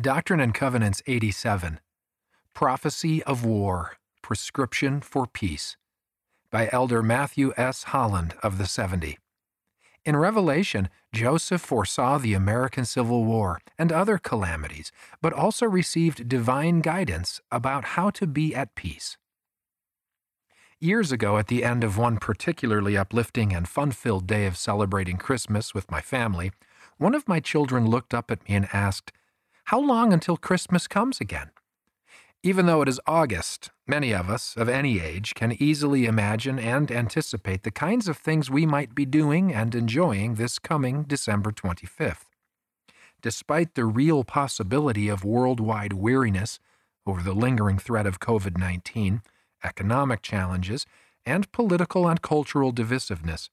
Doctrine and Covenants 87 Prophecy of War Prescription for Peace by Elder Matthew S. Holland of the 70. In Revelation, Joseph foresaw the American Civil War and other calamities, but also received divine guidance about how to be at peace. Years ago, at the end of one particularly uplifting and fun filled day of celebrating Christmas with my family, one of my children looked up at me and asked, How long until Christmas comes again? Even though it is August, many of us, of any age, can easily imagine and anticipate the kinds of things we might be doing and enjoying this coming December 25th. Despite the real possibility of worldwide weariness over the lingering threat of COVID 19, economic challenges, and political and cultural divisiveness,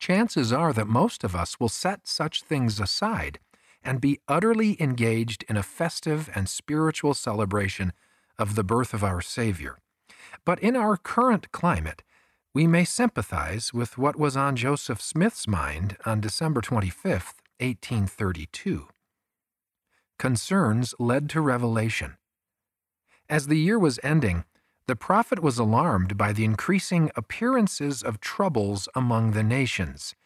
chances are that most of us will set such things aside and be utterly engaged in a festive and spiritual celebration of the birth of our Savior. But in our current climate, we may sympathize with what was on Joseph Smith's mind on December 25, 1832. Concerns led to revelation. As the year was ending, the prophet was alarmed by the increasing appearances of troubles among the nations.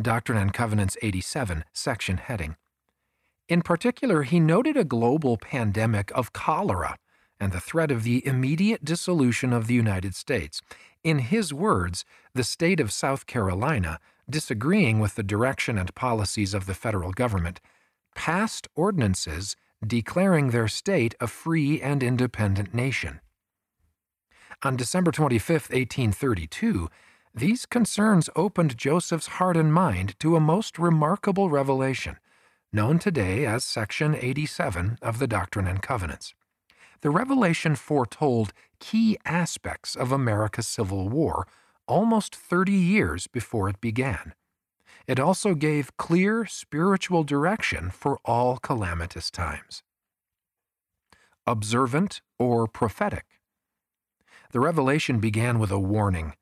Doctrine and Covenants 87, section heading. In particular, he noted a global pandemic of cholera and the threat of the immediate dissolution of the United States. In his words, the state of South Carolina, disagreeing with the direction and policies of the federal government, passed ordinances declaring their state a free and independent nation. On December 25, 1832, these concerns opened Joseph's heart and mind to a most remarkable revelation, known today as Section 87 of the Doctrine and Covenants. The revelation foretold key aspects of America's Civil War almost 30 years before it began. It also gave clear spiritual direction for all calamitous times. Observant or prophetic. The revelation began with a warning.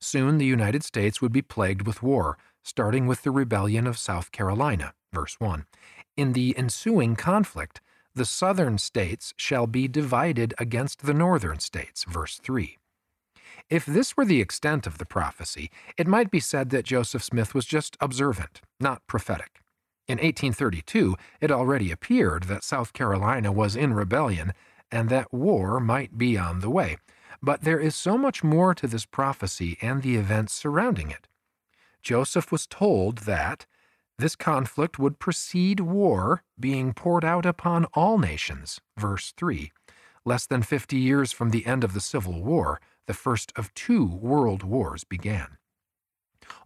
Soon the United States would be plagued with war, starting with the rebellion of South Carolina, verse 1. In the ensuing conflict, the southern states shall be divided against the northern states, verse 3. If this were the extent of the prophecy, it might be said that Joseph Smith was just observant, not prophetic. In 1832, it already appeared that South Carolina was in rebellion and that war might be on the way. But there is so much more to this prophecy and the events surrounding it. Joseph was told that this conflict would precede war being poured out upon all nations, verse 3. Less than 50 years from the end of the Civil War, the first of two world wars began.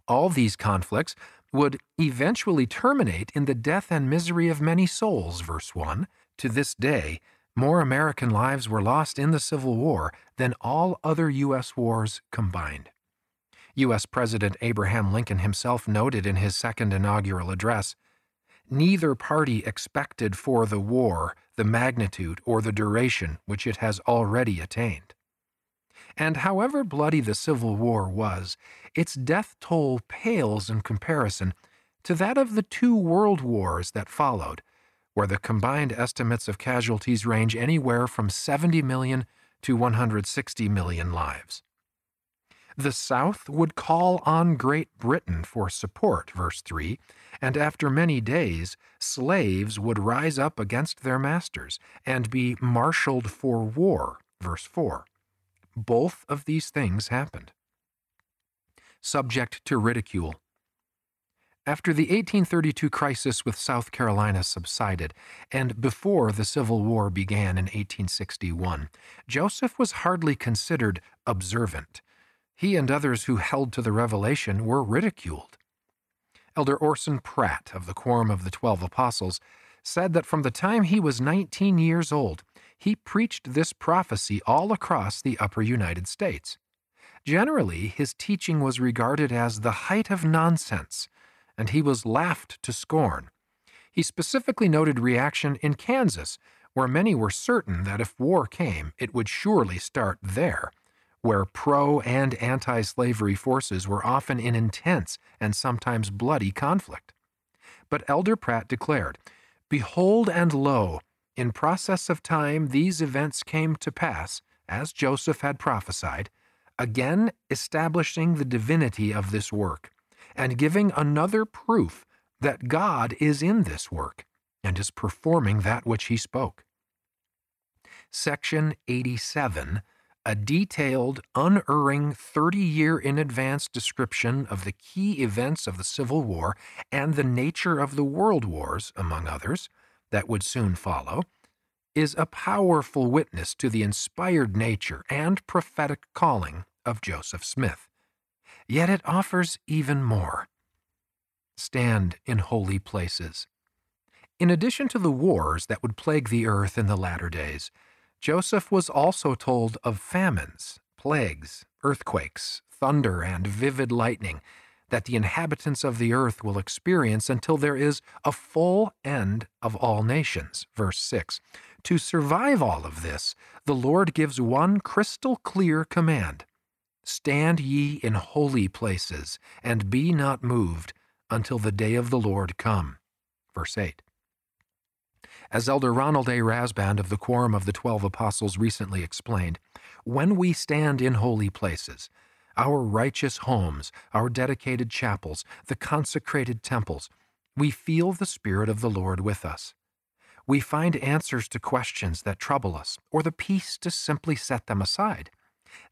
All these conflicts would eventually terminate in the death and misery of many souls, verse 1. To this day, more American lives were lost in the Civil War than all other U.S. wars combined. U.S. President Abraham Lincoln himself noted in his second inaugural address Neither party expected for the war the magnitude or the duration which it has already attained. And however bloody the Civil War was, its death toll pales in comparison to that of the two world wars that followed, where the combined estimates of casualties range anywhere from 70 million to 160 million lives. The South would call on Great Britain for support, verse 3, and after many days, slaves would rise up against their masters and be marshaled for war, verse 4. Both of these things happened. Subject to ridicule, after the 1832 crisis with South Carolina subsided, and before the Civil War began in 1861, Joseph was hardly considered observant. He and others who held to the revelation were ridiculed. Elder Orson Pratt of the Quorum of the Twelve Apostles said that from the time he was 19 years old, he preached this prophecy all across the upper United States. Generally, his teaching was regarded as the height of nonsense and he was laughed to scorn. He specifically noted reaction in Kansas, where many were certain that if war came, it would surely start there, where pro and anti slavery forces were often in intense and sometimes bloody conflict. But Elder Pratt declared, Behold, and lo, in process of time these events came to pass, as Joseph had prophesied, again establishing the divinity of this work, and giving another proof that God is in this work and is performing that which he spoke. Section 87 a detailed, unerring 30 year in advance description of the key events of the Civil War and the nature of the world wars, among others, that would soon follow, is a powerful witness to the inspired nature and prophetic calling of Joseph Smith. Yet it offers even more. Stand in holy places. In addition to the wars that would plague the earth in the latter days, Joseph was also told of famines, plagues, earthquakes, thunder, and vivid lightning that the inhabitants of the earth will experience until there is a full end of all nations. Verse 6. To survive all of this, the Lord gives one crystal clear command Stand ye in holy places, and be not moved until the day of the Lord come. Verse 8. As Elder Ronald A. Rasband of the Quorum of the Twelve Apostles recently explained, when we stand in holy places, our righteous homes, our dedicated chapels, the consecrated temples, we feel the Spirit of the Lord with us. We find answers to questions that trouble us, or the peace to simply set them aside.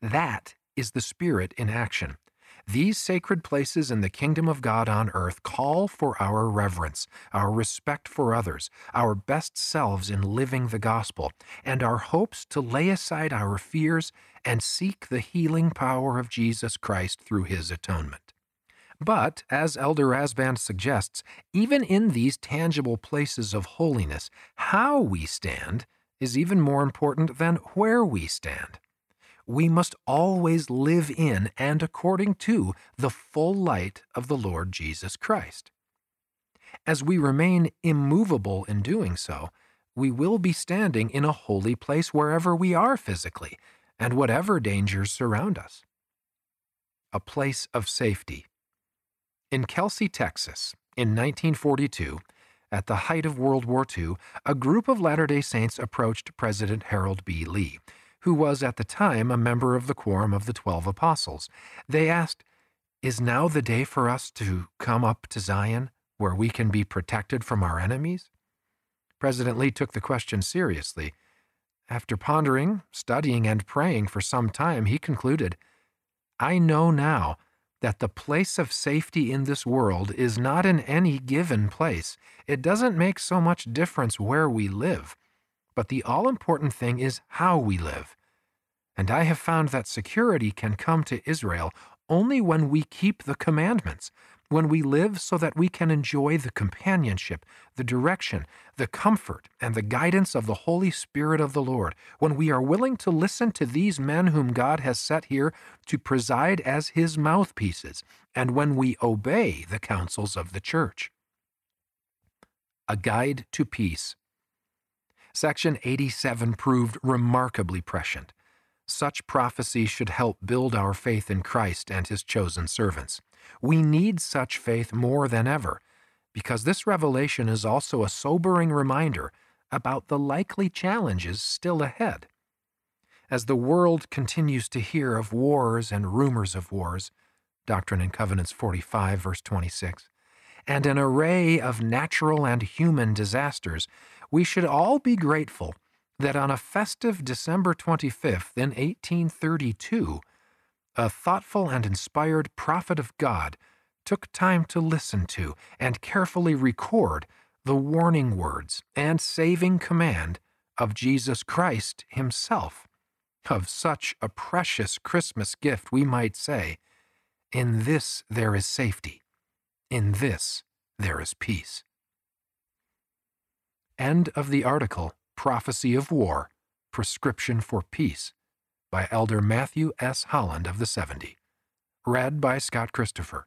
That is the Spirit in action. These sacred places in the kingdom of God on earth call for our reverence, our respect for others, our best selves in living the gospel, and our hopes to lay aside our fears and seek the healing power of Jesus Christ through his atonement. But, as Elder Rasband suggests, even in these tangible places of holiness, how we stand is even more important than where we stand we must always live in and according to the full light of the Lord Jesus Christ. As we remain immovable in doing so, we will be standing in a holy place wherever we are physically and whatever dangers surround us. A place of safety. In Kelsey, Texas, in 1942, at the height of World War II, a group of Latter day Saints approached President Harold B. Lee who was at the time a member of the Quorum of the Twelve Apostles. They asked, Is now the day for us to come up to Zion, where we can be protected from our enemies? President Lee took the question seriously. After pondering, studying, and praying for some time, he concluded, I know now that the place of safety in this world is not in any given place. It doesn't make so much difference where we live but the all important thing is how we live. And I have found that security can come to Israel only when we keep the commandments, when we live so that we can enjoy the companionship, the direction, the comfort, and the guidance of the Holy Spirit of the Lord, when we are willing to listen to these men whom God has set here to preside as His mouthpieces, and when we obey the counsels of the Church. A Guide to Peace Section 87 proved remarkably prescient. Such prophecy should help build our faith in Christ and his chosen servants. We need such faith more than ever, because this revelation is also a sobering reminder about the likely challenges still ahead. As the world continues to hear of wars and rumors of wars, Doctrine and Covenants 45, verse 26, and an array of natural and human disasters, we should all be grateful that on a festive December 25th in 1832, a thoughtful and inspired prophet of God took time to listen to and carefully record the warning words and saving command of Jesus Christ Himself. Of such a precious Christmas gift, we might say, In this there is safety, in this there is peace. End of the article Prophecy of War Prescription for Peace by Elder Matthew S. Holland of the 70. Read by Scott Christopher.